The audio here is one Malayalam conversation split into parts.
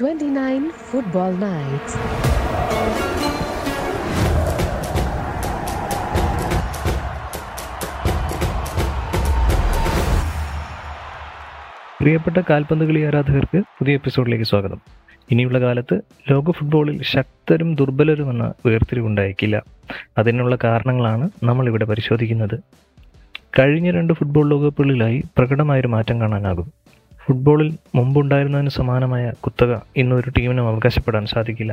29 Football Nights. പ്രിയപ്പെട്ട കാൽപന്ത് കളി ആരാധകർക്ക് പുതിയ എപ്പിസോഡിലേക്ക് സ്വാഗതം. ഇനിയുള്ള കാലത്ത് ലോക ഫുട്ബോളിൽ ശക്തരും ദുർബലരുമെന്ന വേർതിരിവുണ്ടായേക്കില്ല. അതിനുള്ള കാരണങ്ങളാണ് നമ്മൾ ഇവിടെ പരിശോധിക്കുന്നത്. കഴിഞ്ഞ രണ്ട് ഫുട്ബോൾ ലോകകപ്പുകളിലായി പ്രകടമായൊരു മാറ്റം കാണാനാകും. ഫുട്ബോളിൽ മുമ്പുണ്ടായിരുന്നതിന് സമാനമായ കുത്തക ഇന്നൊരു ടീമിനും അവകാശപ്പെടാൻ സാധിക്കില്ല.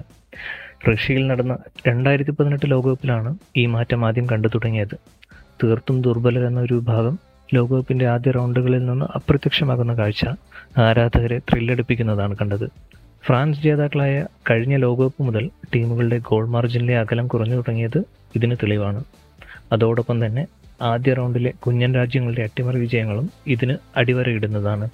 റഷ്യയിൽ നടന്ന രണ്ടായിരത്തി പതിനെട്ട് ലോകകപ്പിലാണ് ഈ മാറ്റം ആദ്യം കണ്ടു തുടങ്ങിയത്. തീർത്തും ദുർബലരെന്ന ഒരു വിഭാഗം ലോകകപ്പിന്റെ ആദ്യ റൗണ്ടുകളിൽ നിന്ന് അപ്രത്യക്ഷമാകുന്ന കാഴ്ച ആരാധകരെ ത്രില്ലടിപ്പിക്കുന്നതാണ് കണ്ടത്. ഫ്രാൻസ് ജേതാക്കളായ കഴിഞ്ഞ ലോകകപ്പ് മുതൽ ടീമുകളുടെ ഗോൾ മാർജിനിലെ അകലം കുറഞ്ഞു തുടങ്ങിയത് ഇതിന് തെളിവാണ്. അതോടൊപ്പം തന്നെ ആദ്യ റൗണ്ടിലെ കുഞ്ഞൻ രാജ്യങ്ങളുടെ അട്ടിമറി വിജയങ്ങളും ഇതിന് അടിവരയിടുന്നതാണ്.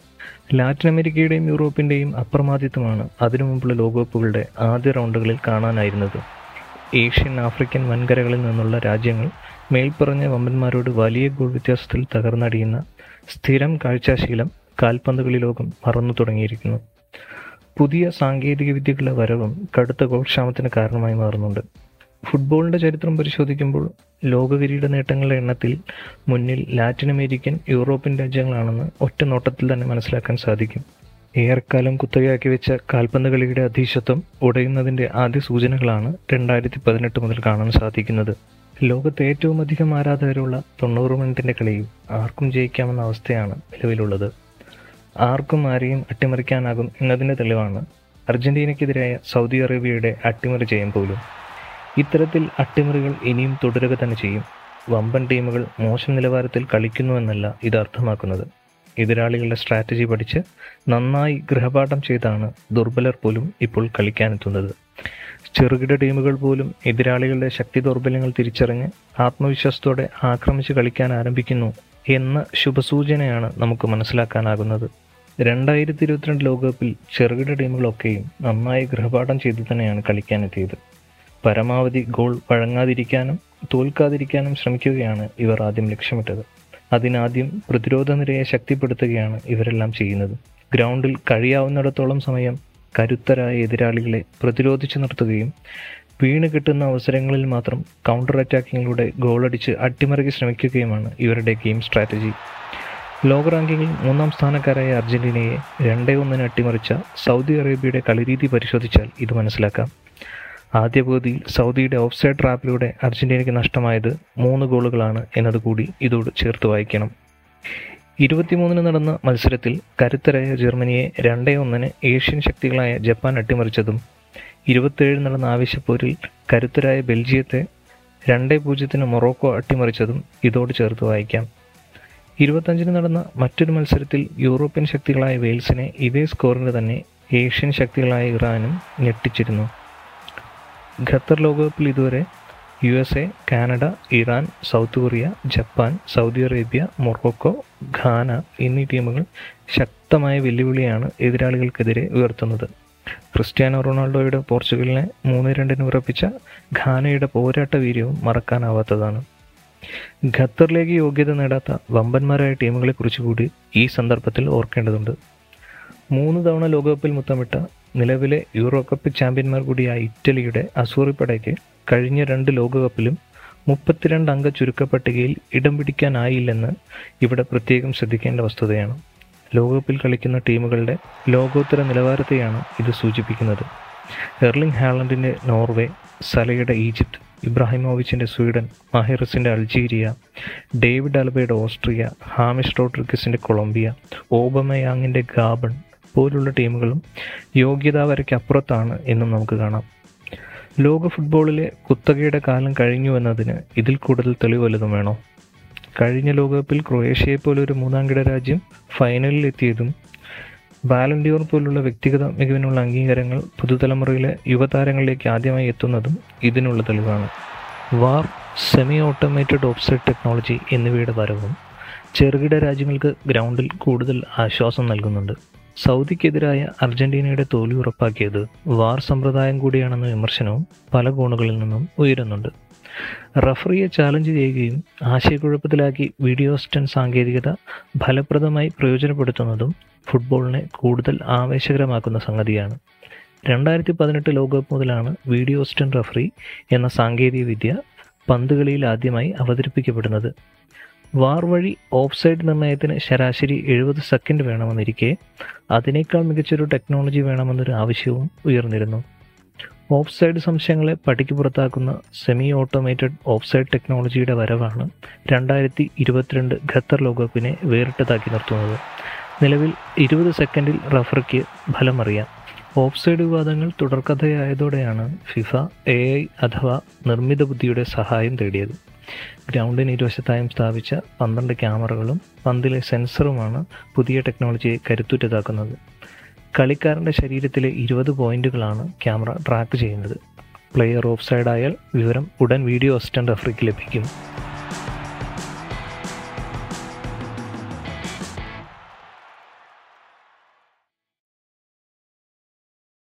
ലാറ്റിൻ അമേരിക്കയുടെയും യൂറോപ്പിന്റെയും അപ്രമാദിത്വമാണ് അതിനു മുമ്പുള്ള ലോകകപ്പുകളുടെ ആദ്യ റൗണ്ടുകളിൽ കാണാനായിരുന്നത്. ഏഷ്യൻ ആഫ്രിക്കൻ വൻകരകളിൽ നിന്നുള്ള രാജ്യങ്ങൾ മേൽപ്പറഞ്ഞ വമ്പന്മാരോട് വലിയ ഗോൾ വ്യത്യാസത്തിൽ തകർന്നടിയുന്ന സ്ഥിരം കാഴ്ചാശീലം കാൽപന്തുകളി ലോകം മറന്നു തുടങ്ങിയിരിക്കുന്നു. പുതിയ സാങ്കേതിക വിദ്യകളുടെ വരവും കടുത്ത ഗോൾക്ഷാമത്തിന് കാരണമായി മാറുന്നുണ്ട്. ഫുട്ബോളിന്റെ ചരിത്രം പരിശോധിക്കുമ്പോൾ ലോക കിരീട നേട്ടങ്ങളുടെ എണ്ണത്തിൽ മുന്നിൽ ലാറ്റിൻ അമേരിക്കൻ യൂറോപ്യൻ രാജ്യങ്ങളാണെന്ന് ഒറ്റ നോട്ടത്തിൽ തന്നെ മനസ്സിലാക്കാൻ സാധിക്കും. ഏറെക്കാലം കുത്തകയാക്കി വെച്ച കാൽപന്ത് കളിയുടെ അധീശത്വം ഉടയുന്നതിന്റെ ആദ്യ സൂചനകളാണ് രണ്ടായിരത്തി പതിനെട്ട് മുതൽ കാണാൻ സാധിക്കുന്നത്. ലോകത്ത് ഏറ്റവും അധികം ആരാധകരുള്ള തൊണ്ണൂറ് മിനിറ്റിന്റെ കളിയും ആർക്കും ജയിക്കാമെന്ന അവസ്ഥയാണ് നിലവിലുള്ളത്. ആർക്കും ആരെയും അട്ടിമറിക്കാനാകും എന്നതിന്റെ തെളിവാണ് അർജന്റീനയ്ക്കെതിരായ സൗദി അറേബ്യയുടെ അട്ടിമറി ജയം പോലും. ഇത്തരത്തിൽ അട്ടിമറികൾ ഇനിയും തുടരുക തന്നെ ചെയ്യും. വമ്പൻ ടീമുകൾ മോശം നിലവാരത്തിൽ കളിക്കുന്നുവെന്നല്ല ഇത് അർത്ഥമാക്കുന്നത്. എതിരാളികളുടെ സ്ട്രാറ്റജി പഠിച്ച് നന്നായി ഗൃഹപാഠം ചെയ്താണ് ദുർബലർ പോലും ഇപ്പോൾ കളിക്കാനെത്തുന്നത്. ചെറുകിട ടീമുകൾ പോലും എതിരാളികളുടെ ശക്തി ദൗർബല്യങ്ങൾ തിരിച്ചറിഞ്ഞ് ആത്മവിശ്വാസത്തോടെ ആക്രമിച്ച് കളിക്കാൻ ആരംഭിക്കുന്നു എന്ന ശുഭസൂചനയാണ് നമുക്ക് മനസ്സിലാക്കാനാകുന്നത്. രണ്ടായിരത്തി ഇരുപത്തിരണ്ട് ലോകകപ്പിൽ ചെറുകിട ടീമുകളൊക്കെയും നന്നായി ഗൃഹപാഠം ചെയ്തു തന്നെയാണ് കളിക്കാനെത്തിയത്. പരമാവധി ഗോൾ വഴങ്ങാതിരിക്കാനും തോൽക്കാതിരിക്കാനും ശ്രമിക്കുകയാണ് ഇവർ ആദ്യം ലക്ഷ്യമിട്ടത്. അതിനാദ്യം പ്രതിരോധ നിരയെ ശക്തിപ്പെടുത്തുകയാണ് ഇവരെല്ലാം ചെയ്യുന്നത്. ഗ്രൗണ്ടിൽ കഴിയാവുന്നിടത്തോളം സമയം കരുത്തരായ എതിരാളികളെ പ്രതിരോധിച്ചു നിർത്തുകയും വീണ് കിട്ടുന്ന അവസരങ്ങളിൽ മാത്രം കൗണ്ടർ അറ്റാക്കിങ്ങിലൂടെ ഗോളടിച്ച് അട്ടിമറിക്ക് ശ്രമിക്കുകയുമാണ് ഇവരുടെ ഗെയിം സ്ട്രാറ്റജി ലോക റാങ്കിങ്ങിൽ മൂന്നാം സ്ഥാനക്കാരായ അർജന്റീനയെ രണ്ടേ ഒന്നിന് അട്ടിമറിച്ച സൗദി അറേബ്യയുടെ കളിരീതി പരിശോധിച്ചാൽ ഇത് മനസ്സിലാക്കാം. ആദ്യ പകുതിയിൽ സൗദിയുടെ ഓഫ്സൈഡ് ട്രാപ്പിലൂടെ അർജന്റീനയ്ക്ക് നഷ്ടമായത് മൂന്ന് ഗോളുകളാണ് എന്നതുകൂടി ഇതോട് ചേർത്ത് വായിക്കണം. ഇരുപത്തിമൂന്നിന് നടന്ന മത്സരത്തിൽ കരുത്തരായ ജർമ്മനിയെ രണ്ടേ ഒന്നിന് ഏഷ്യൻ ശക്തികളായ ജപ്പാൻ അട്ടിമറിച്ചതും ഇരുപത്തേഴിന് നടന്ന ആവേശപ്പോരിൽ കരുത്തരായ ബെൽജിയത്തെ രണ്ടേ പൂജ്യത്തിന് മൊറോക്കോ അട്ടിമറിച്ചതും ഇതോട് ചേർത്ത് വായിക്കാം. ഇരുപത്തഞ്ചിന് നടന്ന മറ്റൊരു മത്സരത്തിൽ യൂറോപ്യൻ ശക്തികളായ വെയിൽസിനെ ഇതേ സ്കോറിന് തന്നെ ഏഷ്യൻ ശക്തികളായ ഇറാനും ഞെട്ടിച്ചിരുന്നു. ഖത്തർ ലോകകപ്പിൽ ഇതുവരെ U S A Canada Iran South Korea Japan Saudi Arabia Morocco Ghana എന്നീ ടീമുകൾ ശക്തമായ വെല്ലുവിളിയാണ് എതിരാളികൾക്കെതിരെ ഉയർത്തുന്നത്. ക്രിസ്ത്യാനോ റൊണാൾഡോയുടെ പോർച്ചുഗലിനെ മൂന്ന് രണ്ടിന് ഉറപ്പിച്ച ഘാനയുടെ പോരാട്ട വീര്യവും മറക്കാനാവാത്തതാണ്. ഖത്തറിലേക്ക് യോഗ്യത നേടാത്ത വമ്പന്മാരായ ടീമുകളെ കുറിച്ച് കൂടി ഈ സന്ദർഭത്തിൽ ഓർക്കേണ്ടതുണ്ട്. മൂന്ന് തവണ ലോകകപ്പിൽ മുത്തമിട്ട നിലവിലെ യൂറോ കപ്പ് ചാമ്പ്യന്മാർ കൂടിയായ ഇറ്റലിയുടെ അസൂറിപ്പടയ്ക്ക് കഴിഞ്ഞ രണ്ട് ലോകകപ്പിലും മുപ്പത്തിരണ്ട് അംഗ ചുരുക്കപ്പട്ടികയിൽ ഇടം പിടിക്കാനായില്ലെന്ന് ഇവിടെ പ്രത്യേകം ശ്രദ്ധിക്കേണ്ട വസ്തുതയാണ്. ലോകകപ്പിൽ കളിക്കുന്ന ടീമുകളുടെ ലോകോത്തര നിലവാരത്തെയാണ് ഇത് സൂചിപ്പിക്കുന്നത്. എർലിംഗ് ഹാലൻഡിന്റെ നോർവേ സലയുടെ ഈജിപ്ത് ഇബ്രാഹിമോവിച്ചിന്റെ സ്വീഡൻ മാഹിറസിന്റെ അൾജീരിയ ഡേവിഡ് അൽബയുടെ ഓസ്ട്രിയ ഹാമിഷ് റോഡ്രിഗസിന്റെ കൊളംബിയ ഓബമയാങ്ങിന്റെ ഗാബൺ പോലുള്ള ടീമുകളും യോഗ്യതാ വരയ്ക്ക് അപ്പുറത്താണ് എന്നും നമുക്ക് കാണാം. ലോക ഫുട്ബോളിലെ കുത്തകയുടെ കാലം കഴിഞ്ഞു എന്നതിന് ഇതിൽ കൂടുതൽ തെളിവ് വല്ലതും വേണോ? കഴിഞ്ഞ ലോകകപ്പിൽ ക്രൊയേഷ്യയെ പോലൊരു മൂന്നാംകിട രാജ്യം ഫൈനലിൽ എത്തിയതും ബാലൻഡിയോർ പോലുള്ള വ്യക്തിഗത മികവിനുള്ള അംഗീകാരങ്ങൾ പുതുതലമുറയിലെ യുവതാരങ്ങളിലേക്ക് ആദ്യമായി എത്തുന്നതും ഇതിനുള്ള തെളിവാണ്. VAR semi automated offside technology എന്നിവയുടെ വരവും ചെറുകിട രാജ്യങ്ങൾക്ക് ഗ്രൗണ്ടിൽ കൂടുതൽ ആശ്വാസം നൽകുന്നുണ്ട്. സൗദിക്കെതിരായ അർജന്റീനയുടെ തോൽവി ഉറപ്പാക്കിയത് വാർ സമ്പ്രദായം കൂടിയാണെന്ന വിമർശനവും പല കോണുകളിൽ നിന്നും ഉയരുന്നുണ്ട്. റഫറിയെ ചാലഞ്ച് ചെയ്യുകയും ആശയക്കുഴപ്പത്തിലാക്കി വീഡിയോ സ്റ്റൺ സാങ്കേതികത ഫലപ്രദമായി പ്രയോജനപ്പെടുത്തുന്നതും ഫുട്ബോളിനെ കൂടുതൽ ആവേശകരമാക്കുന്ന സംഗതിയാണ്. രണ്ടായിരത്തി പതിനെട്ട് ലോകകപ്പ് മുതലാണ് വീഡിയോ അസിസ്റ്റന്റ് റഫറി എന്ന സാങ്കേതികവിദ്യ പന്തുകളിയിൽ ആദ്യമായി അവതരിപ്പിക്കപ്പെടുന്നത്. വാർ വഴി ഓഫ് സൈഡ് നിർണയത്തിന് ശരാശരി എഴുപത് സെക്കൻഡ് വേണമെന്നിരിക്കെ അതിനേക്കാൾ മികച്ചൊരു ടെക്നോളജി വേണമെന്നൊരു ആവശ്യവും ഉയർന്നിരുന്നു. ഓഫ് സൈഡ് സംശയങ്ങളെ പടിക്ക് പുറത്താക്കുന്ന സെമി ഓട്ടോമേറ്റഡ് ഓഫ് സൈഡ് ടെക്നോളജിയുടെ വരവാണ് രണ്ടായിരത്തി ഇരുപത്തിരണ്ട് ഖത്തർ ലോകകപ്പിനെ വേറിട്ടതാക്കി നിർത്തുന്നത്. നിലവിൽ ഇരുപത് സെക്കൻഡിൽ റഫറിക്ക് ഫലമറിയാം. ഓഫ് സൈഡ് വിവാദങ്ങൾ തുടർക്കഥയായതോടെയാണ് ഫിഫ എ ഐ അഥവാ നിർമ്മിത ബുദ്ധിയുടെ സഹായം തേടിയത്. ഗ്രൗണ്ടിന് ഇരുവശത്തായും സ്ഥാപിച്ച പന്ത്രണ്ട് ക്യാമറകളും പന്തിലെ സെൻസറുമാണ് പുതിയ ടെക്നോളജിയെ കരുത്തുറ്റതാക്കുന്നത്. കളിക്കാരന്റെ ശരീരത്തിലെ ഇരുപത് പോയിന്റുകളാണ് ക്യാമറ ട്രാക്ക് ചെയ്യുന്നത്. പ്ലെയർ ഓഫ് സൈഡ് ആയാൽ വിവരം ഉടൻ വീഡിയോ അസിസ്റ്റന്റ് റഫറിക്ക് ലഭിക്കും.